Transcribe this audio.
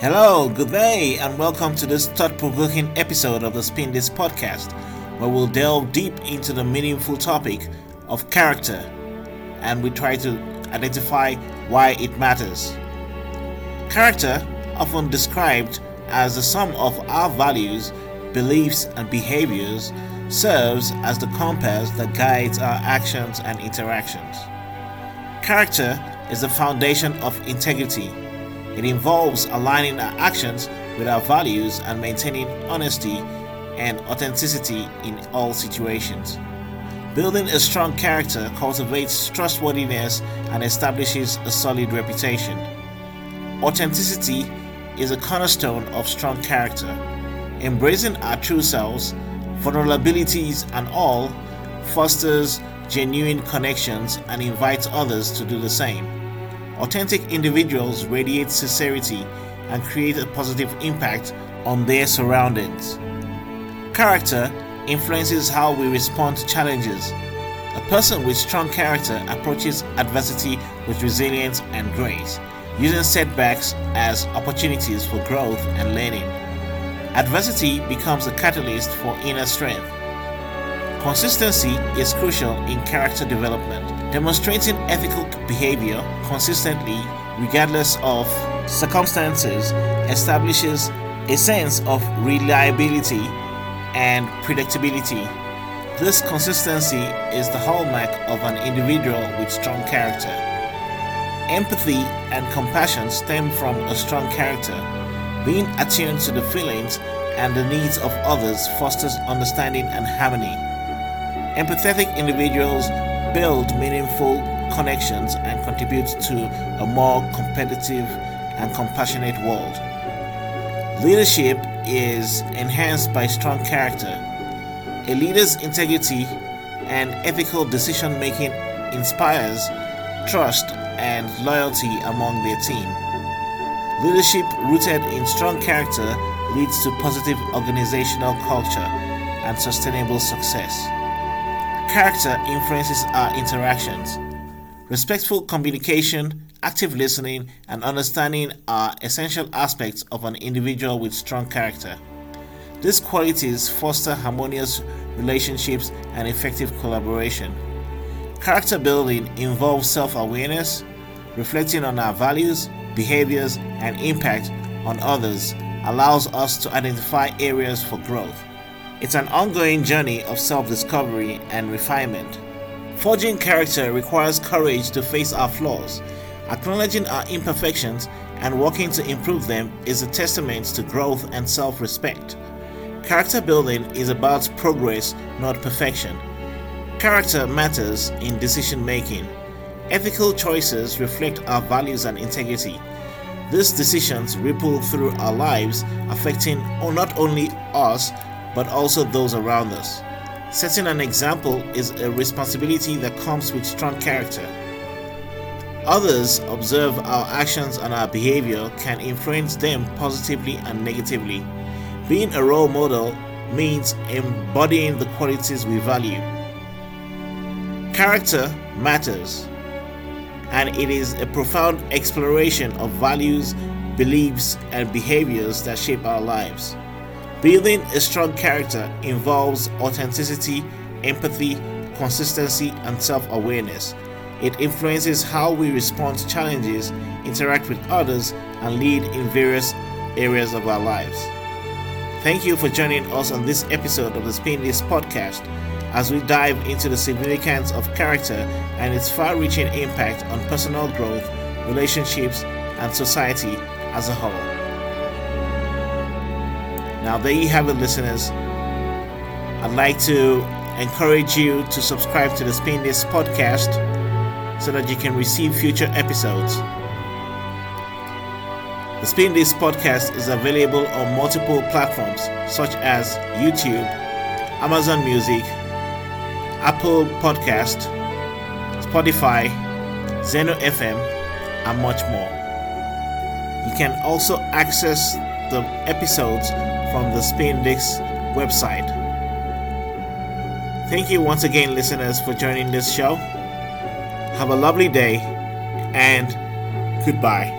Hello, good day, and welcome to this thought provoking episode of the Spin Disc podcast, where we'll delve deep into the meaningful topic of character and we try to identify why it matters. Character, often described as the sum of our values, beliefs, and behaviors, serves as the compass that guides our actions and interactions. Character is the foundation of integrity. It involves aligning our actions with our values and maintaining honesty and authenticity in all situations. Building a strong character cultivates trustworthiness and establishes a solid reputation. Authenticity is a cornerstone of strong character. Embracing our true selves, vulnerabilities, and all fosters genuine connections and invites others to do the same. Authentic individuals radiate sincerity and create a positive impact on their surroundings. Character influences how we respond to challenges. A person with strong character approaches adversity with resilience and grace, using setbacks as opportunities for growth and learning. Adversity becomes a catalyst for inner strength. Consistency is crucial in character development. Demonstrating ethical behavior consistently, regardless of circumstances, establishes a sense of reliability and predictability. This consistency is the hallmark of an individual with strong character. Empathy and compassion stem from a strong character. Being attuned to the feelings and the needs of others fosters understanding and harmony. Empathetic individuals build meaningful connections and contribute to a more competitive and compassionate world. Leadership is enhanced by strong character. A leader's integrity and ethical decision making inspires trust and loyalty among their team. Leadership rooted in strong character leads to positive organizational culture and sustainable success. Character influences our interactions. Respectful communication, active listening, and understanding are essential aspects of an individual with strong character. These qualities foster harmonious relationships and effective collaboration. Character building involves self awareness, reflecting on our values, behaviors, and impact on others allows us to identify areas for growth. It's an ongoing journey of self discovery and refinement. Forging character requires courage to face our flaws. Acknowledging our imperfections and working to improve them is a testament to growth and self respect. Character building is about progress, not perfection. Character matters in decision making. Ethical choices reflect our values and integrity. These decisions ripple through our lives, affecting not only us but also those around us. Setting an example is a responsibility that comes with strong character. Others observe our actions and our behavior can influence them positively and negatively. Being a role model means embodying the qualities we value. Character matters, and it is a profound exploration of values, beliefs, and behaviors that shape our lives. Building a strong character involves authenticity, empathy, consistency, and self awareness. It influences how we respond to challenges, interact with others, and lead in various areas of our lives. Thank you for joining us on this episode of the Spin Disc podcast as we dive into the significance of character and its far reaching impact on personal growth, relationships, and society as a whole. Now, there you have it, listeners. I'd like to encourage you to subscribe to the Spin Disc podcast so that you can receive future episodes. The Spin Disc podcast is available on multiple platforms such as YouTube, Amazon Music, Apple Podcast, Spotify, Zeno FM, and much more. You can also access the episodes from the Spin Disc website. Thank you once again, listeners, for joining this show. Have a lovely day and goodbye.